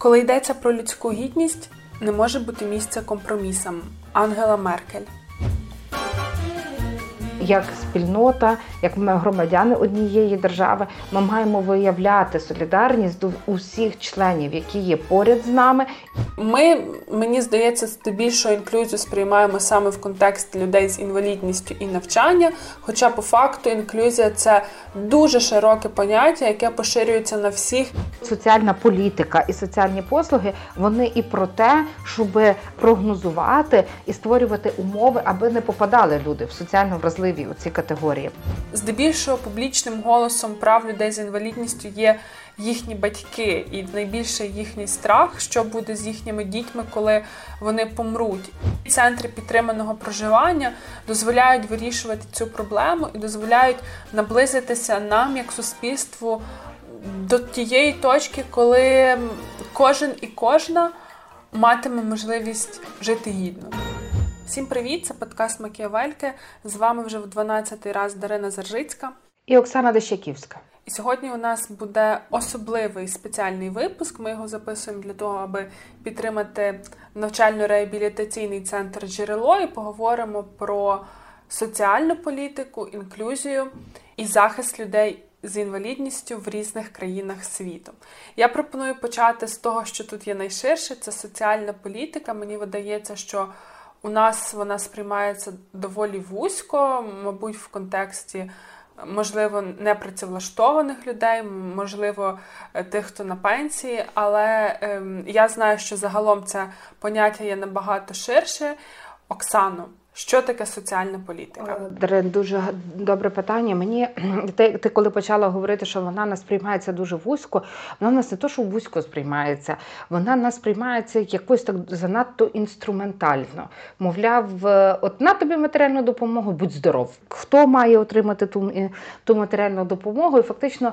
Коли йдеться про людську гідність, не може бути місця компромісам. Ангела Меркель. Як спільнота, як ми громадяни однієї держави, ми маємо виявляти солідарність до усіх членів, які є поряд з нами. Ми, мені здається, здебільшого інклюзію сприймаємо саме в контексті людей з інвалідністю і навчання. Хоча по факту інклюзія це дуже широке поняття, яке поширюється на всіх. Соціальна політика і соціальні послуги вони і про те, щоб прогнозувати і створювати умови, аби не попадали люди в соціально вразливі у ці категорії. Здебільшого публічним голосом прав людей з інвалідністю є їхні батьки, і найбільше їхній страх, що буде з їхніми дітьми, коли вони помруть. Центри підтриманого проживання дозволяють вирішувати цю проблему і дозволяють наблизитися нам як суспільству до тієї точки, коли кожен і кожна матиме можливість жити гідно. Всім привіт! Це подкаст Макіавельки. З вами вже в 12-й раз Дарина Заржицька і Оксана Дещаківська. І сьогодні у нас буде особливий спеціальний випуск. Ми його записуємо для того, аби підтримати навчально-реабілітаційний центр джерело і поговоримо про соціальну політику, інклюзію і захист людей з інвалідністю в різних країнах світу. Я пропоную почати з того, що тут є найширше, це соціальна політика. Мені видається, що у нас вона сприймається доволі вузько, мабуть, в контексті. Можливо, непрацевлаштованих людей, можливо, тих, хто на пенсії, але ем, я знаю, що загалом це поняття є набагато ширше. Оксано, що таке соціальна політика? Дуже добре питання. Мені ти, ти коли почала говорити, що вона нас сприймається дуже вузько, вона в нас не то, що вузько сприймається, вона нас сприймається якось так занадто інструментально. Мовляв, от на тобі матеріальну допомогу, будь здоров. Хто має отримати ту ту матеріальну допомогу? І фактично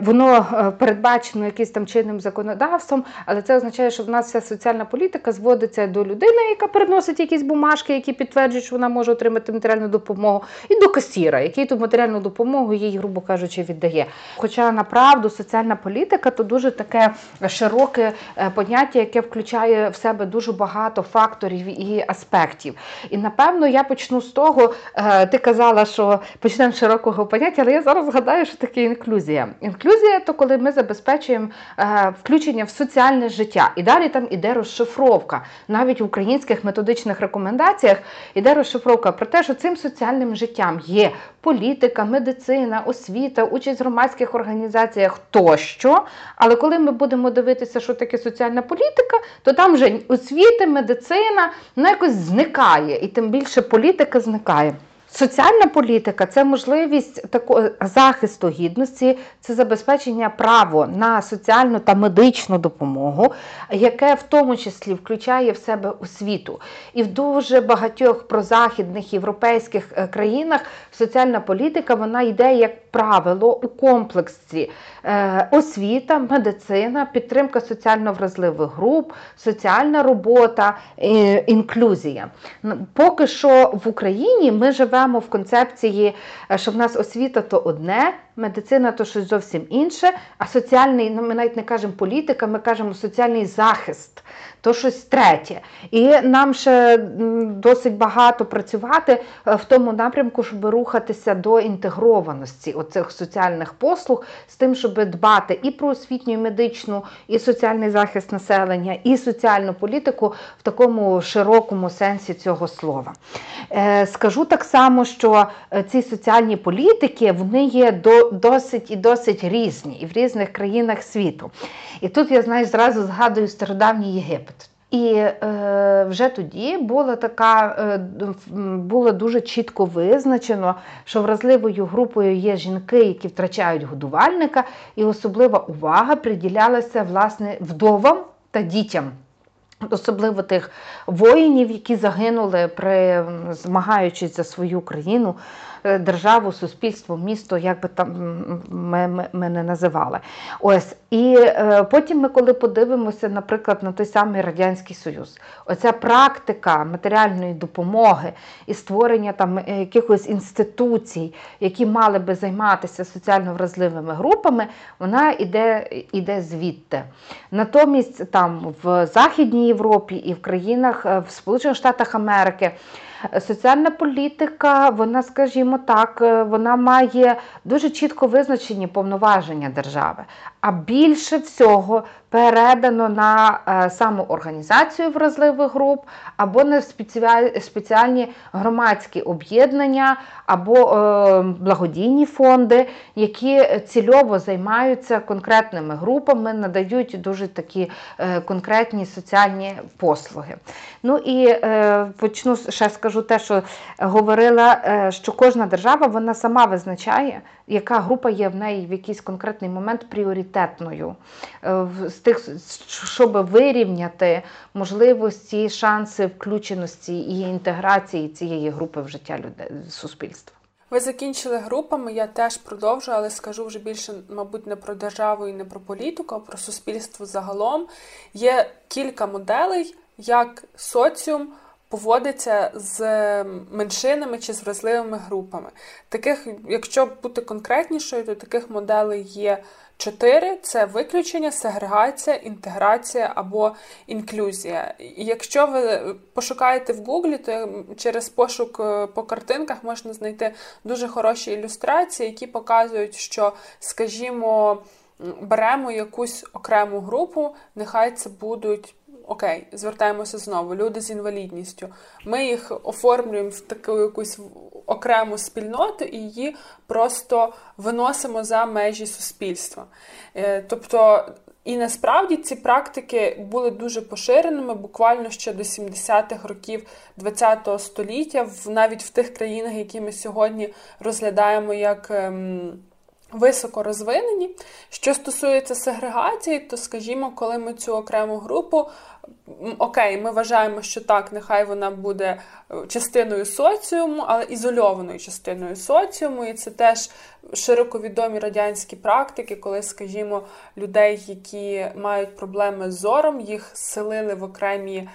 воно е, передбачено якимось там чинним законодавством, але це означає, що в нас вся соціальна політика зводиться до людини, яка переносить якісь бумажки, які підтверджують підтверджують, що вона може отримати матеріальну допомогу, і до касіра, який ту матеріальну допомогу їй, грубо кажучи, віддає. Хоча направду соціальна політика то дуже таке широке е, поняття, яке включає в себе дуже багато факторів і аспектів. І напевно я почну з того, е, ти казала, що почнемо з широкого поняття, але я зараз згадаю, що таке інклюзія. Інклюзія то коли ми забезпечуємо е, включення в соціальне життя. І далі там іде розшифровка. Навіть в українських методичних рекомендаціях іде розшифровка про те, що цим соціальним життям є політика, медицина, освіта, участь в громадських організаціях тощо. Але коли ми будемо дивитися, що таке соціальна політика, то там вже освіта, медицина ну, якось зникає, і тим більше політика зникає. Соціальна політика це можливість такого захисту гідності, це забезпечення право на соціальну та медичну допомогу, яке в тому числі включає в себе освіту. І в дуже багатьох прозахідних європейських е, країнах соціальна політика вона йде як правило у комплексі е, освіта, медицина, підтримка соціально вразливих груп, соціальна робота, інклюзія. Поки що в Україні ми живемо живемо в концепції, е, що в нас освіта то одне, медицина то щось зовсім інше, а соціальний, ну ми навіть не кажемо політика, ми кажемо соціальний захист, то щось третє. І нам ще досить багато працювати е, в тому напрямку, щоб рухатися до інтегрованості оцих соціальних послуг з тим, щоб дбати і про освітню, і медичну, і соціальний захист населення, і соціальну політику в такому широкому сенсі цього слова. Е, скажу так само, що е, ці соціальні політики вони є до, досить і досить різні і в різних країнах світу. І тут я знаєш, зразу згадую стародавній Єгипет. І е, вже тоді була така, е, було дуже чітко визначено, що вразливою групою є жінки, які втрачають годувальника, і особлива увага приділялася власне вдовам та дітям. Особливо тих воїнів, які загинули при змагаючись за свою країну державу, суспільство, місто, як би там ми, ми, ми не називали. Ось і е, потім ми, коли подивимося, наприклад, на той самий радянський союз, оця практика матеріальної допомоги і створення там якихось інституцій, які мали би займатися соціально вразливими групами, вона іде, іде звідти. Натомість там в Західній Європі і в країнах в Сполучених Штатах Америки. Соціальна політика, вона, скажімо так, е, вона має дуже чітко визначені повноваження держави. А більше всього передано на е, саму організацію вразливих груп, або на спеціальні громадські об'єднання, або е, благодійні фонди, які цільово займаються конкретними групами, надають дуже такі конкретні соціальні послуги. Ну і почну ще скажу те, що говорила, е, що кожна держава вона сама визначає, яка група є в неї в якийсь конкретний момент пріоритетною, е, тих, щоб вирівняти можливості, шанси включеності і інтеграції цієї групи в життя людей суспільства. Ви закінчили групами, я теж продовжу, але скажу вже більше, мабуть, не про державу і не про політику, а про суспільство загалом. Є кілька моделей, як соціум поводиться з меншинами чи з вразливими групами. Таких, якщо бути конкретнішою, то таких моделей є чотири: це виключення, сегрегація, інтеграція або інклюзія. І якщо ви пошукаєте в Гуглі, то через пошук е, по картинках можна знайти дуже хороші ілюстрації, які показують, що, скажімо, беремо якусь окрему групу, нехай це будуть окей, звертаємося знову. Люди з інвалідністю. Ми їх оформлюємо в таку якусь окрему спільноту і її просто виносимо за межі суспільства. Е, тобто. І насправді ці практики були дуже поширеними буквально ще до 70-х років ХХ століття, навіть в тих країнах, які ми сьогодні розглядаємо як ем, високо розвинені. Що стосується сегрегації, то скажімо, коли ми цю окрему групу окей, ми вважаємо, що так, нехай вона буде е, частиною соціуму, але ізольованою частиною соціуму. І це теж широко відомі радянські практики, коли, скажімо, людей, які мають проблеми з зором, їх селили в окремі.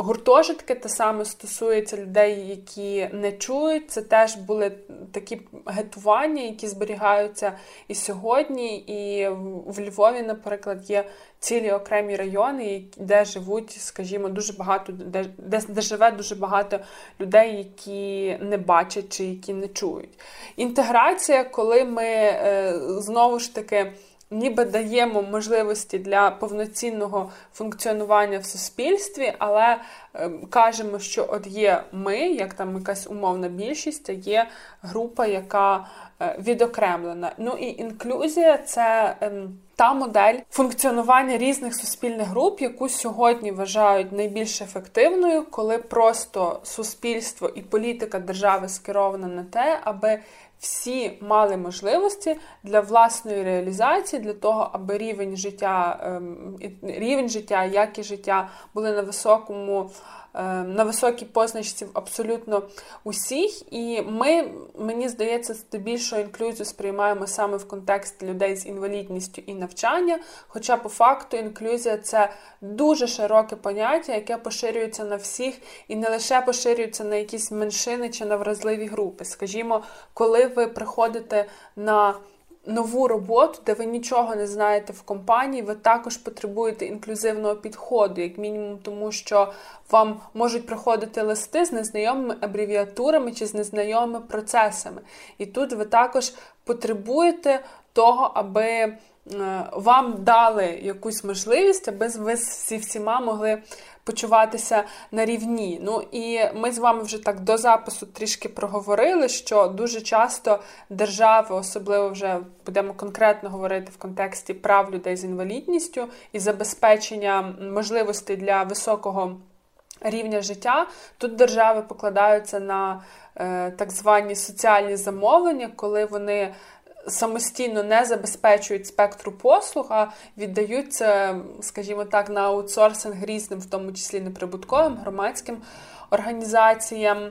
Гуртожитки те саме стосується людей, які не чують. Це теж були такі гетування, які зберігаються і сьогодні. І в Львові, наприклад, є цілі окремі райони, де живуть, скажімо, дуже багато, де, де, живе дуже багато людей, які не бачать чи які не чують. Інтеграція, коли ми е, знову ж таки ніби даємо можливості для повноцінного функціонування в суспільстві, але е, кажемо, що от є ми, як там якась умовна більшість, а є група, яка е, відокремлена. Ну і інклюзія це. Е, та модель функціонування різних суспільних груп, яку сьогодні вважають найбільш ефективною, коли просто суспільство і політика держави скерована на те, аби всі мали можливості для власної реалізації, для того, аби рівень життя, ем, рівень життя, якість життя були на високому. Ем, на високій позначці абсолютно усіх, і ми, мені здається, здебільшого інклюзію сприймаємо саме в контексті людей з інвалідністю і навчання. Хоча, по факту, інклюзія це дуже широке поняття, яке поширюється на всіх і не лише поширюється на якісь меншини чи на вразливі групи. Скажімо, коли ви приходите на нову роботу, де ви нічого не знаєте в компанії, ви також потребуєте інклюзивного підходу, як мінімум, тому що вам можуть приходити листи з незнайомими абревіатурами чи з незнайомими процесами. І тут ви також потребуєте того, аби Е, вам дали якусь можливість, аби ви всі всіма могли почуватися на рівні. Ну і ми з вами вже так до запису трішки проговорили, що дуже часто держави, особливо вже будемо конкретно говорити в контексті прав людей з інвалідністю і забезпечення можливостей для високого. Рівня життя тут держави покладаються на е, так звані соціальні замовлення, коли вони самостійно не забезпечують спектру послуг, а віддають це, скажімо так, на аутсорсинг різним, в тому числі неприбутковим громадським організаціям.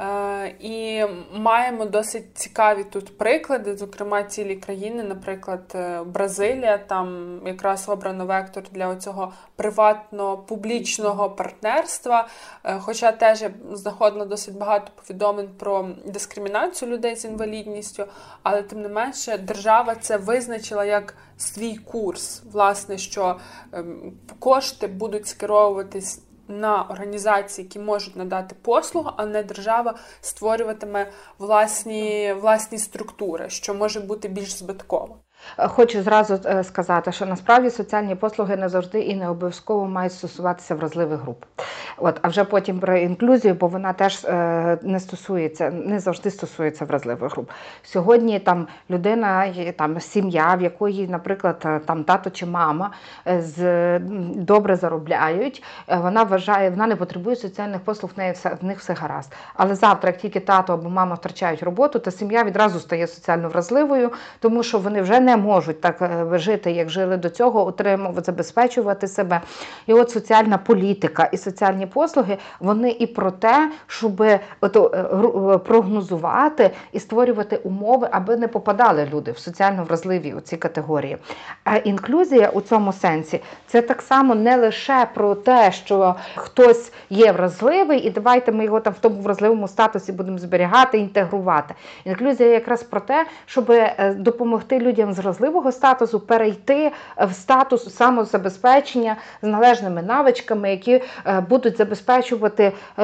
Е, і маємо досить цікаві тут приклади, зокрема цілі країни, наприклад, е, Бразилія, там якраз обрано вектор для цього приватно-публічного партнерства. Е, хоча теж я знаходила досить багато повідомлень про дискримінацію людей з інвалідністю, але тим не менше держава це визначила як свій курс, власне, що ем, кошти будуть скеровуватись на організації, які можуть надати послугу, а не держава створюватиме власні, власні структури, що може бути більш збитково. Хочу зразу е, сказати, що насправді соціальні послуги не завжди і не обов'язково мають стосуватися вразливих груп. От, а вже потім про інклюзію, бо вона теж е, не стосується, не завжди стосується вразливих груп. Сьогодні там людина, там сім'я, в якої, наприклад, е, там тато чи мама з добре заробляють, вона вважає, вона не потребує соціальних послуг, в неї все в них все гаразд. Але завтра, як тільки тато або мама втрачають роботу, то сім'я відразу стає соціально вразливою, тому що вони вже не можуть так е, жити, як жили до цього, отримувати, забезпечувати себе. І от соціальна політика і соціальні послуги вони і про те, щоб е, е, прогнозувати і створювати умови, аби не попадали люди в соціально вразливі ці категорії. А інклюзія у цьому сенсі це так само не лише про те, що хтось є вразливий, і давайте ми його там в тому вразливому статусі будемо зберігати, інтегрувати. Інклюзія якраз про те, щоб допомогти людям з вразливого статусу перейти в статус самозабезпечення з належними навичками, які е, будуть забезпечувати е,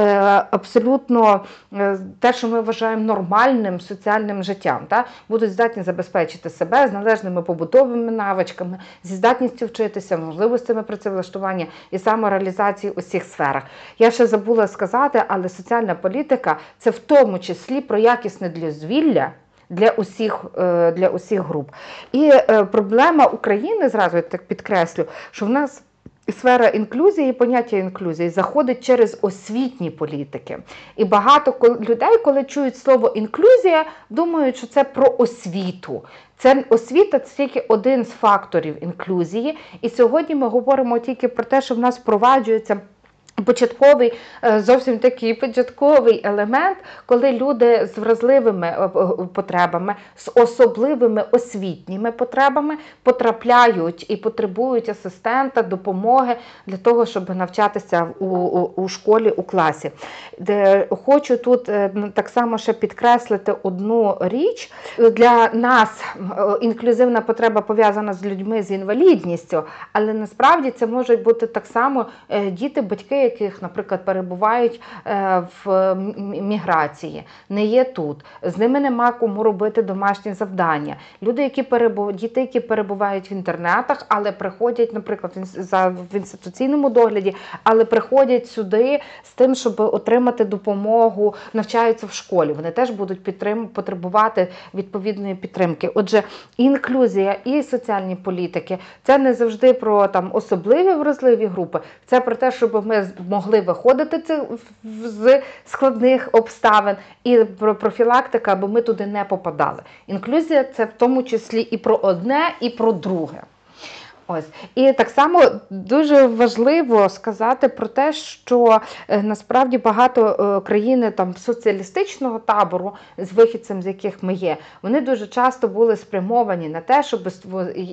абсолютно е, те, що ми вважаємо нормальним соціальним життям, та будуть здатні забезпечити себе з належними побутовими навичками, зі здатністю вчитися, можливостями працевлаштування і самореалізації у всіх сферах. Я ще забула сказати, але соціальна політика це в тому числі про якісне дозвілля для усіх е, для усіх груп. І е, проблема України, зразу я так підкреслю, що в нас. Сфера інклюзії, поняття інклюзії заходить через освітні політики. І багато людей, коли чують слово інклюзія, думають, що це про освіту. Це освіта це тільки один з факторів інклюзії. І сьогодні ми говоримо тільки про те, що в нас впроваджується. Початковий, е, зовсім такий початковий елемент, коли люди з вразливими е, потребами, з особливими освітніми потребами потрапляють і потребують асистента, допомоги для того, щоб навчатися у, у, у школі у класі. Де Хочу тут е, так само ще підкреслити одну річ. Для нас інклюзивна потреба пов'язана з людьми з інвалідністю, але насправді це можуть бути так само діти, батьки яких, наприклад, перебувають е, в міграції, не є тут. З ними нема кому робити домашні завдання. Люди, які перебувають, діти, які перебувають в інтернатах, але приходять, наприклад, в інституційному догляді, але приходять сюди з тим, щоб отримати допомогу, навчаються в школі. Вони теж будуть підтрим... потребувати відповідної підтримки. Отже, інклюзія і соціальні політики це не завжди про там особливі вразливі групи, це про те, щоб ми могли виходити з складних обставин, і про профілактика, аби ми туди не попадали. Інклюзія це в тому числі і про одне, і про друге. Ось. І так само дуже важливо сказати про те, що е, насправді багато е, країни там соціалістичного табору, з вихідцем, з яких ми є, вони дуже часто були спрямовані на те, щоб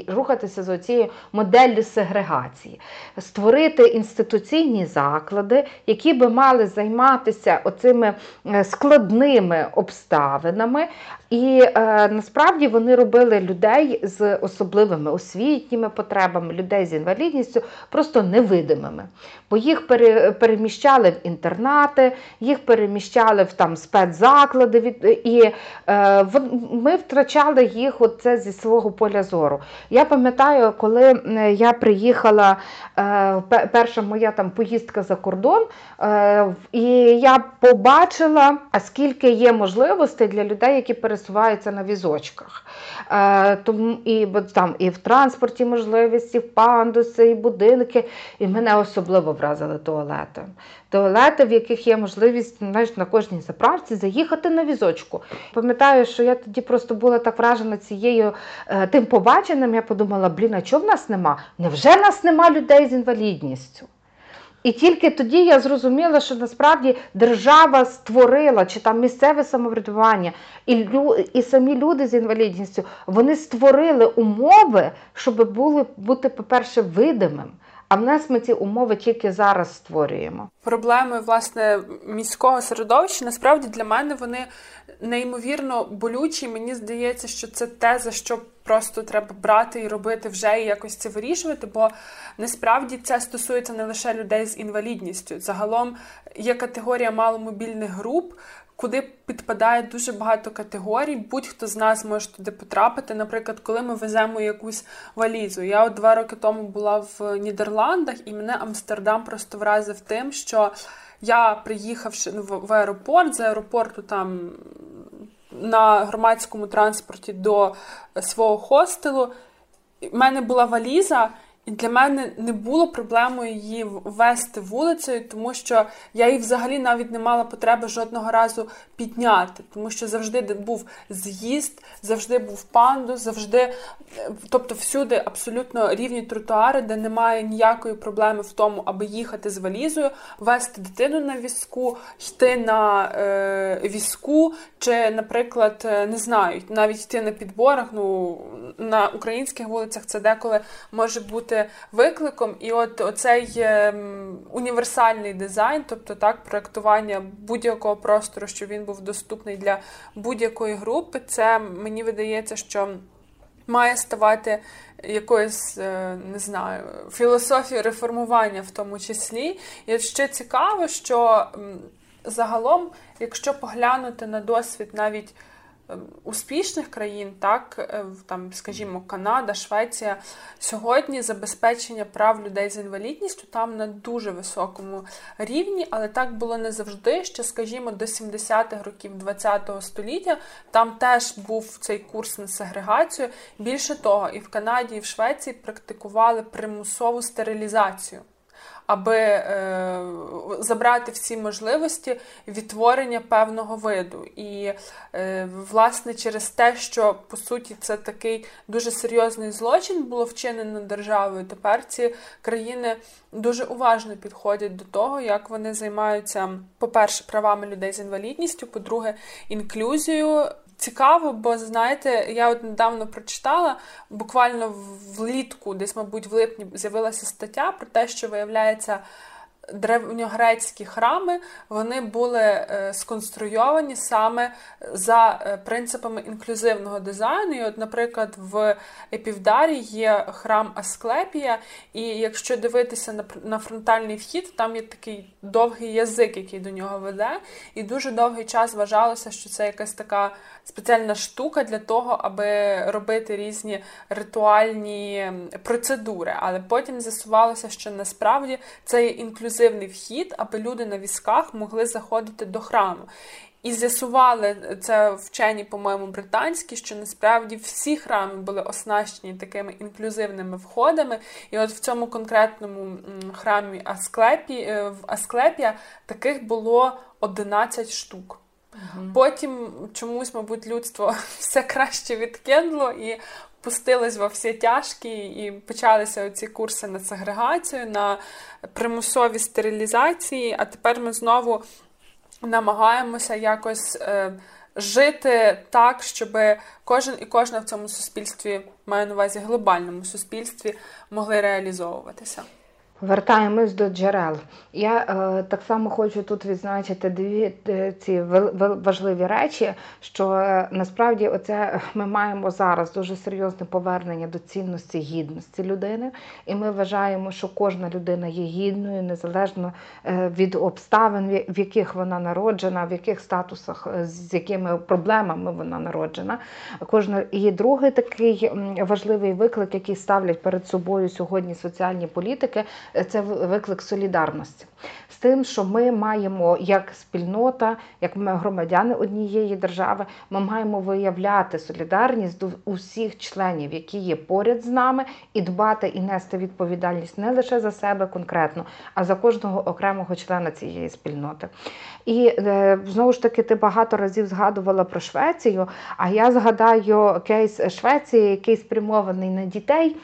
рухатися з цією моделлю сегрегації, створити інституційні заклади, які би мали займатися оцими е, складними обставинами, і е, насправді вони робили людей з особливими освітніми потребами, людей з інвалідністю просто невидимими. Бо їх переміщали в інтернати, їх переміщали в там спецзаклади, і е, ми втрачали їх оце зі свого поля зору. Я пам'ятаю, коли я приїхала, е, перша моя там поїздка за кордон, е, і я побачила, скільки є можливостей для людей, які пересуваються на візочках. І там і в транспорті можливість, і пандуси, і будинки. І мене особливо вразили туалети. Туалети, в яких є можливість знаєш, на кожній заправці заїхати на візочку. Пам'ятаю, що я тоді просто була так вражена цією е, тим побаченим. Я подумала, блін, а чого в нас нема? Невже в нас нема людей з інвалідністю? І тільки тоді я зрозуміла, що насправді держава створила чи там місцеве самоврядування, і лю, і самі люди з інвалідністю вони створили умови, щоб були бути, по-перше, видимим. А в нас ми ці умови тільки зараз створюємо. Проблеми власне міського середовища насправді для мене вони неймовірно болючі. Мені здається, що це те, за що просто треба брати і робити вже і якось це вирішувати. Бо насправді це стосується не лише людей з інвалідністю. Загалом є категорія маломобільних груп. Куди підпадає дуже багато категорій, будь-хто з нас може туди потрапити. Наприклад, коли ми веземо якусь валізу. Я от два роки тому була в Нідерландах, і мене Амстердам просто вразив тим, що я приїхавши в аеропорт з аеропорту там на громадському транспорті до свого хостелу, в мене була валіза. І для мене не було проблемою її вести вулицею, тому що я її взагалі навіть не мала потреби жодного разу підняти, тому що завжди був з'їзд, завжди був панду, завжди, е, тобто всюди абсолютно рівні тротуари, де немає ніякої проблеми в тому, аби їхати з валізою, вести дитину на візку, йти на е, візку, чи, наприклад, е, не знаю, навіть йти на підборах. Ну на українських вулицях це деколи може бути викликом. І от оцей ем, універсальний дизайн, тобто так, проектування будь-якого простору, щоб він був доступний для будь-якої групи, це мені видається, що. Має ставати якоюсь, е, не знаю, філософією реформування в тому числі. І ще цікаво, що загалом, якщо поглянути на досвід навіть успішних країн, так е, там, скажімо, Канада, Швеція, сьогодні забезпечення прав людей з інвалідністю там на дуже високому рівні, але так було не завжди. Ще, скажімо, до 70-х років ХХ століття там теж був цей курс на сегрегацію. Більше того, і в Канаді, і в Швеції практикували примусову стерилізацію аби е, забрати всі можливості відтворення певного виду. І, е, власне, через те, що по суті це такий дуже серйозний злочин було вчинено державою, тепер ці країни дуже уважно підходять до того, як вони займаються, по-перше, правами людей з інвалідністю, по-друге, інклюзією. Цікаво, бо знаєте, я от недавно прочитала буквально влітку, десь, мабуть, в липні з'явилася стаття про те, що виявляється древньогрецькі храми вони були е, сконструйовані саме за е, принципами інклюзивного дизайну. І от, Наприклад, в Епівдарі є храм Асклепія, і якщо дивитися на фронтальний вхід, там є такий довгий язик, який до нього веде. І дуже довгий час вважалося, що це якась така спеціальна штука для того, аби робити різні ритуальні процедури. Але потім з'ясувалося, що насправді це є інклюзивний вхід, аби люди на візках могли заходити до храму. І з'ясували це вчені, по-моєму, британські, що насправді всі храми були оснащені такими інклюзивними входами. І от в цьому конкретному храмі Асклепі, е, в Асклепія таких було 11 штук. Потім чомусь, мабуть, людство все краще відкинуло і пустилось во всі тяжкі, і почалися оці курси на сегрегацію, на примусові стерилізації. А тепер ми знову намагаємося якось е, жити так, щоб кожен і кожна в цьому суспільстві, маю на увазі глобальному суспільстві, могли реалізовуватися. Вертаємось до джерел. Я е, так само хочу тут відзначити дві е, ці важливі речі, що е, насправді оце ми маємо зараз дуже серйозне повернення до цінності гідності людини, і ми вважаємо, що кожна людина є гідною, незалежно е, від обставин, в яких вона народжена, в яких статусах, е, з якими проблемами вона народжена. Кожна і другий такий важливий виклик, який ставлять перед собою сьогодні соціальні політики це виклик солідарності з тим, що ми маємо як спільнота, як ми громадяни однієї держави, ми маємо виявляти солідарність до усіх членів, які є поряд з нами, і дбати і нести відповідальність не лише за себе конкретно, а за кожного окремого члена цієї спільноти. І е, знову ж таки, ти багато разів згадувала про Швецію. А я згадаю кейс Швеції, який спрямований на дітей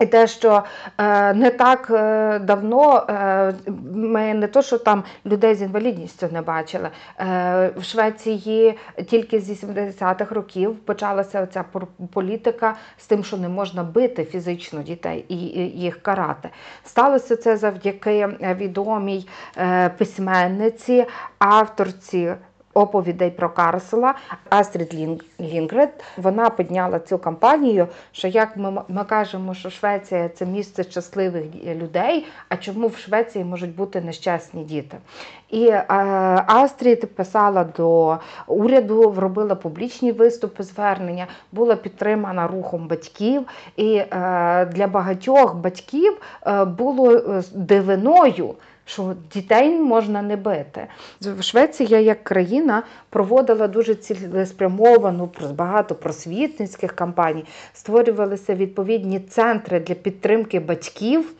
І те, що е, не так е, давно е, ми не то, що там людей з інвалідністю не бачили. Е, В Швеції тільки зі 70-х років почалася ця політика з тим, що не можна бити фізично дітей і їх карати. Сталося це завдяки відомій е, письменниці, авторці оповідей про Карсела Астрід Лінгред. Вона підняла цю кампанію. Що як ми, ми кажемо, що Швеція це місце щасливих людей, а чому в Швеції можуть бути нещасні діти? І е, Астрід писала до уряду, робила публічні виступи, звернення, була підтримана рухом батьків. І е, для багатьох батьків е, було е, дивиною що дітей можна не бити. Швеція як країна проводила дуже цілеспрямовану, багато просвітницьких кампаній, створювалися відповідні центри для підтримки батьків.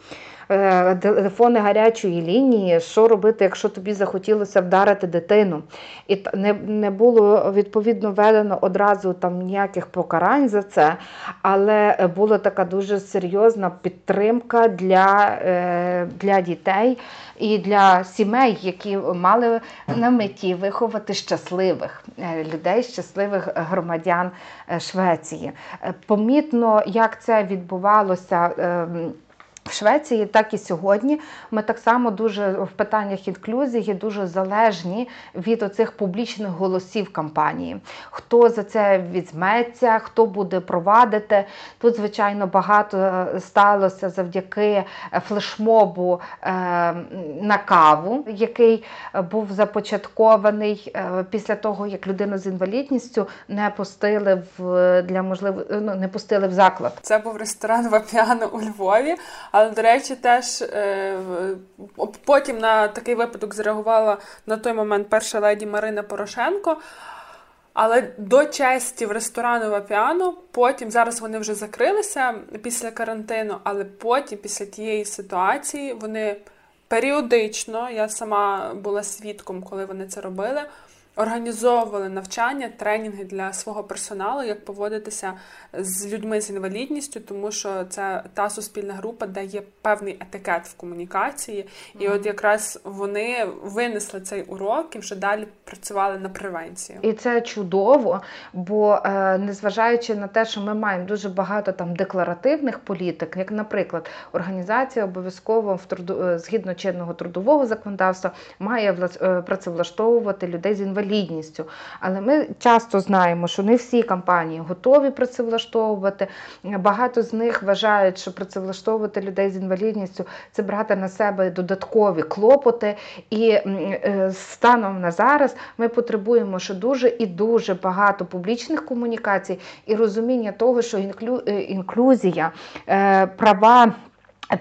Е, телефони гарячої лінії, що робити, якщо тобі захотілося вдарити дитину. І не не було відповідно введено одразу там ніяких покарань за це, але була така дуже серйозна підтримка для, е, для дітей і для сімей, які мали на меті виховати щасливих е, людей, щасливих громадян Швеції. Помітно, як це відбувалося. В Швеції, так і сьогодні, ми так само дуже в питаннях інклюзії дуже залежні від оцих публічних голосів кампанії. Хто за це візьметься, хто буде провадити. Тут, звичайно, багато е, сталося завдяки флешмобу е, на каву, який був започаткований е, після того, як людину з інвалідністю не пустили в для можливо, ну не пустили в заклад. Це був ресторан Вапіано у Львові. Але, до речі, теж е, потім на такий випадок зреагувала на той момент перша леді Марина Порошенко. Але до честі в ресторану Вапіано, потім зараз вони вже закрилися після карантину, але потім, після тієї ситуації, вони періодично, я сама була свідком, коли вони це робили організовували навчання, тренінги для свого персоналу, як поводитися з людьми з інвалідністю, тому що це та суспільна група, де є певний етикет в комунікації, і от якраз вони винесли цей урок і вже далі працювали на превенцію. І це чудово, бо е, незважаючи на те, що ми маємо дуже багато там декларативних політик, як, наприклад, організація обов'язково в труду е, згідно чинного трудового законодавства має е, працевлаштовувати людей з інвалідністю інвалідністю. Але ми часто знаємо, що не всі компанії готові працевлаштовувати. Багато з них вважають, що працевлаштовувати людей з інвалідністю це брати на себе додаткові клопоти. І е, станом на зараз ми потребуємо, що дуже і дуже багато публічних комунікацій і розуміння того, що е, інклюзія, е, права.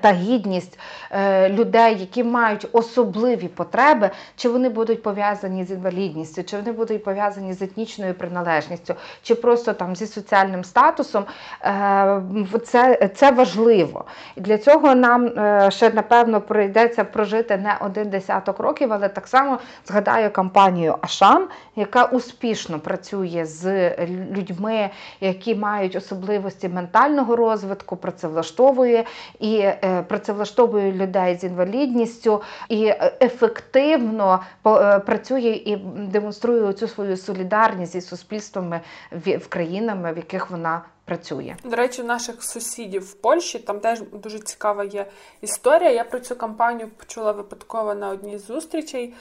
Та гідність е, людей, які мають особливі потреби, чи вони будуть пов'язані з інвалідністю, чи вони будуть пов'язані з етнічною приналежністю, чи просто там зі соціальним статусом, е, це це важливо. І для цього нам е, ще напевно прийдеться прожити не один десяток років, але так само згадаю кампанію Ашан, яка успішно працює з людьми, які мають особливості ментального розвитку, працевлаштовує і. Е, працевлаштовує людей з інвалідністю і ефективно е, працює і демонструє цю свою солідарність зі суспільствами в країнами, в яких вона. Працює до речі, наших сусідів в Польщі там теж дуже цікава є історія. Я про цю кампанію почула випадково на одній з зустрічей.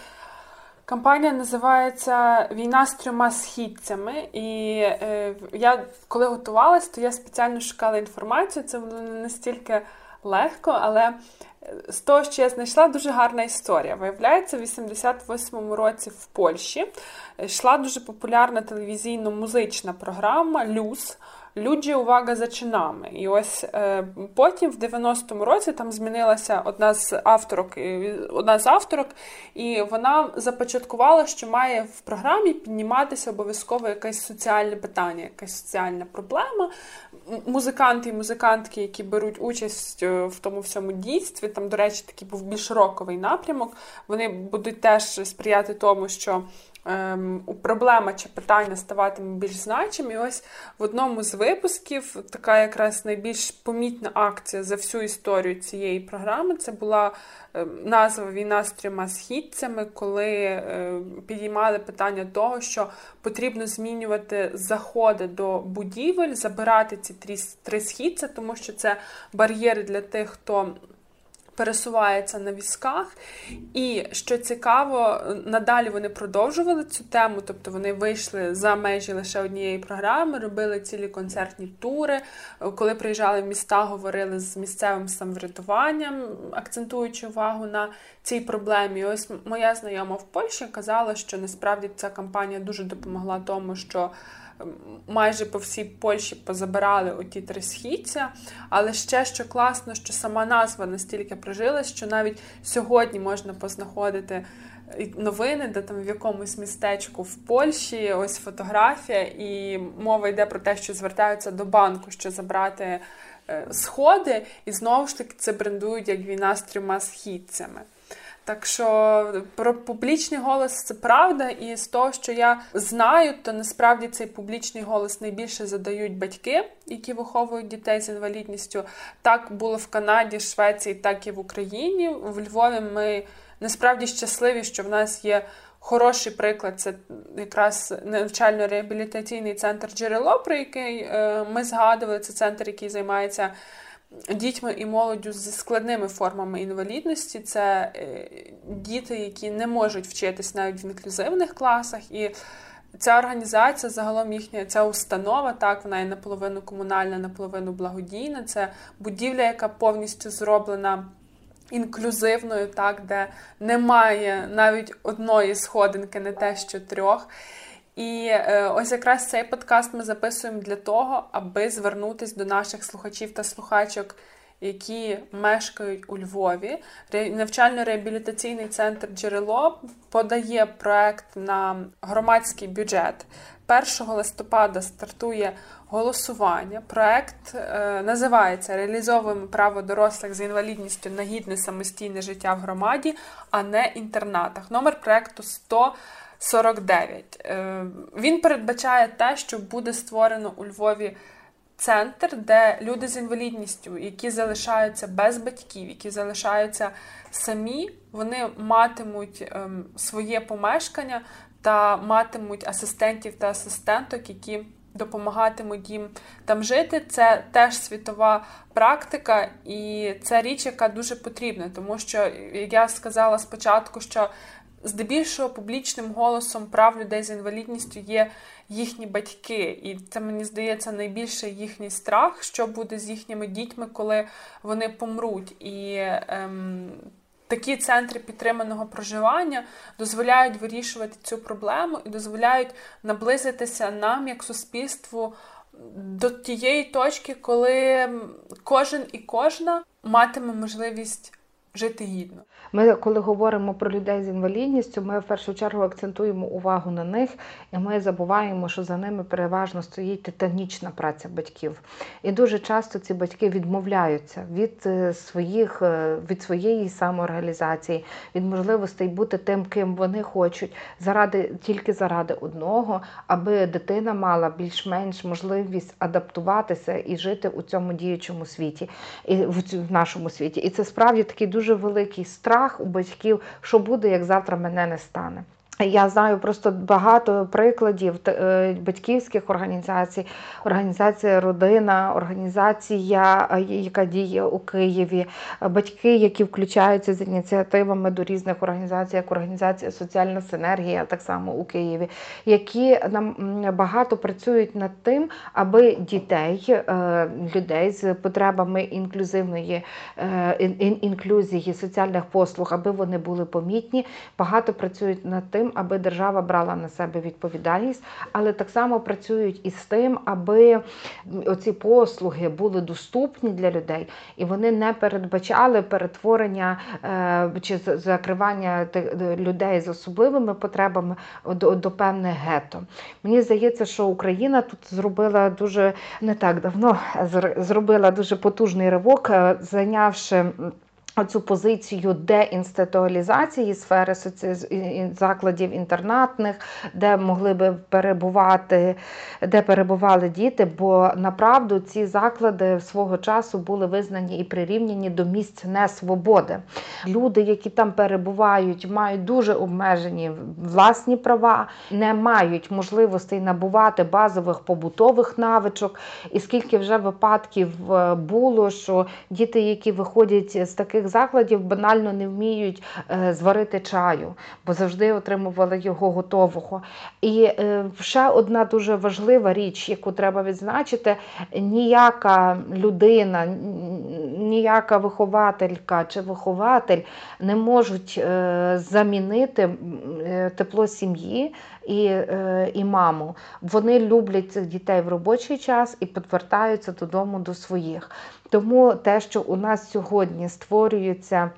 Кампанія називається Війна з трьома східцями. І е, я коли готувалась, то я спеціально шукала інформацію. Це воно не настільки легко, але з того, що я знайшла, дуже гарна історія. Виявляється, в 88-му році в Польщі йшла дуже популярна телевізійно-музична програма Люс. Люджі увага за чинами. І ось е, потім, в 90-му році, там змінилася одна з авторок, одна з авторок, і вона започаткувала, що має в програмі підніматися обов'язково якесь соціальне питання, якась соціальна проблема. Музиканти і музикантки, які беруть участь е, в тому всьому дійстві, там, до речі, такий був більш роковий напрямок. Вони будуть теж сприяти тому, що проблема чи питання ставатиме більш значим. І ось в одному з випусків така якраз найбільш помітна акція за всю історію цієї програми. Це була ем, назва Війна з трьома східцями, коли е, підіймали питання того, що потрібно змінювати заходи до будівель, забирати ці три східця, тому що це бар'єри для тих, хто пересувається на візках. І що цікаво, надалі вони продовжували цю тему, тобто вони вийшли за межі лише однієї програми, робили цілі концертні тури. Коли приїжджали в міста, говорили з місцевим самоврядуванням, акцентуючи увагу на цій проблемі. Ось моя знайома в Польщі казала, що насправді ця кампанія дуже допомогла тому, що майже по всій Польщі позабирали оті три східця. Але ще що класно, що сама назва настільки прижилась, що навіть сьогодні можна познаходити новини, де там в якомусь містечку в Польщі ось фотографія, і мова йде про те, що звертаються до банку, що забрати е, сходи, і знову ж таки це брендують як війна з трьома східцями. Так що про публічний голос це правда, і з того, що я знаю, то насправді цей публічний голос найбільше задають батьки, які виховують дітей з інвалідністю. Так було в Канаді, Швеції, так і в Україні. В Львові ми насправді щасливі, що в нас є. Хороший приклад це якраз навчально-реабілітаційний центр джерело, про який е, ми згадували. Це центр, який займається дітьми і молоддю зі складними формами інвалідності. Це е, діти, які не можуть вчитись навіть в інклюзивних класах. І ця організація, загалом їхня ця установа, так, вона є наполовину комунальна, наполовину благодійна. Це будівля, яка повністю зроблена. Інклюзивною, так, де немає навіть одної сходинки, не те що трьох. І е, ось якраз цей подкаст ми записуємо для того, аби звернутися до наших слухачів та слухачок, які мешкають у Львові. Навчально-реабілітаційний центр Джерело подає проект на громадський бюджет. 1 листопада стартує голосування. Проект е, називається Реалізовуємо право дорослих з інвалідністю на гідне самостійне життя в громаді, а не інтернатах. Номер проекту 100. 49. Е, він передбачає те, що буде створено у Львові центр, де люди з інвалідністю, які залишаються без батьків, які залишаються самі, вони матимуть ем, своє помешкання та матимуть асистентів та асистенток, які допомагатимуть їм там жити. Це теж світова практика, і це річ, яка дуже потрібна, тому що як я сказала спочатку, що здебільшого публічним голосом прав людей з інвалідністю є їхні батьки, і це мені здається найбільше їхній страх, що буде з їхніми дітьми, коли вони помруть. І ем, такі центри підтриманого проживання дозволяють вирішувати цю проблему і дозволяють наблизитися нам як суспільству. До тієї точки, коли кожен і кожна матиме можливість жити гідно. Ми, коли говоримо про людей з інвалідністю, ми в першу чергу акцентуємо увагу на них, і ми забуваємо, що за ними переважно стоїть титанічна праця батьків. І дуже часто ці батьки відмовляються від е, своїх е, від своєї самоорганізації, від можливостей бути тим, ким вони хочуть, заради тільки заради одного, аби дитина мала більш-менш можливість адаптуватися і жити у цьому діючому світі, і в нашому світі. І це справді такий дуже великий страх страх у батьків, що буде, як завтра мене не стане. Я знаю просто багато прикладів е, батьківських організацій, організація Родина, організація, е, яка діє у Києві, батьки, які включаються з ініціативами до різних організацій, як організація Соціальна синергія, так само у Києві, які нам багато працюють над тим, аби дітей, е, людей з потребами інклюзивної інклюзії соціальних послуг, аби вони були помітні, багато працюють над тим аби держава брала на себе відповідальність, але так само працюють із тим, аби оці послуги були доступні для людей, і вони не передбачали перетворення е, чи закривання людей з особливими потребами до, до певних гетто. Мені здається, що Україна тут зробила дуже не так давно зробила дуже потужний ривок, е, зайнявши. Оцю позицію деінституалізації сфери закладів інтернатних, де могли би перебувати, де перебували діти, бо направду ці заклади свого часу були визнані і прирівняні до місць несвободи. Люди, які там перебувають, мають дуже обмежені власні права, не мають можливостей набувати базових побутових навичок. І скільки вже випадків е, було, що діти, які виходять з таких закладів, банально не вміють е, зварити чаю, бо завжди отримували його готового. І е, ще одна дуже важлива річ, яку треба відзначити: ніяка людина, ніяка вихователька чи вихователь не можуть е, замінити тепло сім'ї і і маму. Вони люблять цих дітей в робочий час і повертаються додому до своїх. Тому те, що у нас сьогодні створюється.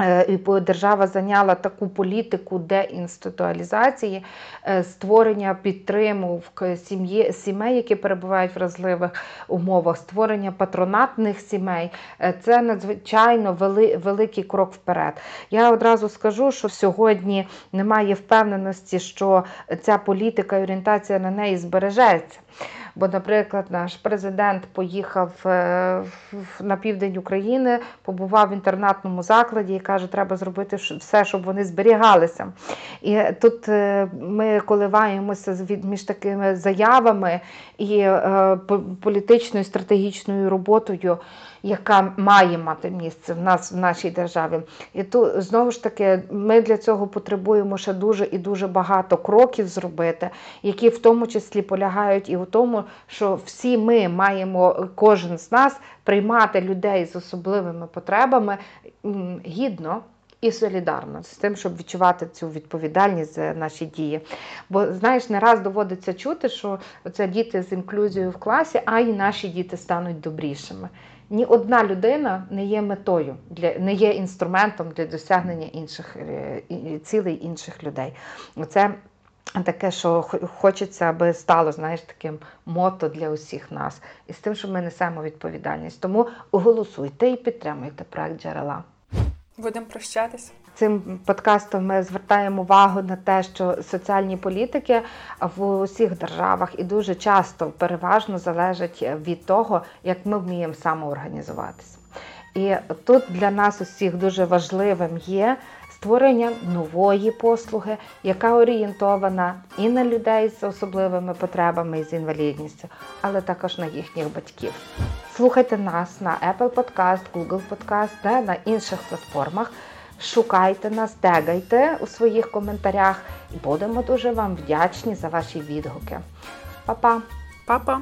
Е, і держава зайняла таку політику деінституалізації, е, створення підтримок сім'ї сімей, які перебувають в вразливих умовах, створення патронатних сімей е, це надзвичайно вели, великий крок вперед. Я одразу скажу, що сьогодні немає впевненості, що ця політика і орієнтація на неї збережеться. Бо, наприклад, наш президент поїхав е, на південь України, побував в інтернатному закладі і каже, треба зробити все, щоб вони зберігалися. І тут е, ми коливаємося між такими заявами і е, політичною стратегічною роботою яка має мати місце в нас в нашій державі. І тут знову ж таки ми для цього потребуємо ще дуже і дуже багато кроків зробити, які в тому числі полягають і в тому, що всі ми маємо, кожен з нас приймати людей з особливими потребами гідно. І солідарно з тим, щоб відчувати цю відповідальність за наші дії. Бо, знаєш, не раз доводиться чути, що це діти з інклюзією в класі, а й наші діти стануть добрішими ні одна людина не є метою, для не є інструментом для досягнення інших е, цілей інших людей. Це таке, що хочеться, аби стало знаєш, таким мото для усіх нас. І з тим, що ми несемо відповідальність. Тому голосуйте і підтримуйте проект джерела. Будемо прощатися. Цим подкастом ми звертаємо увагу на те, що соціальні політики в усіх державах і дуже часто переважно залежать від того, як ми вміємо самоорганізуватися. І тут для нас усіх дуже важливим є створення нової послуги, яка орієнтована і на людей з особливими потребами і з інвалідністю, але також на їхніх батьків. Слухайте нас на Apple Podcast, Google Podcast та на інших платформах. Шукайте нас, тегайте у своїх коментарях і будемо дуже вам вдячні за ваші відгуки. Па-па! Па-па!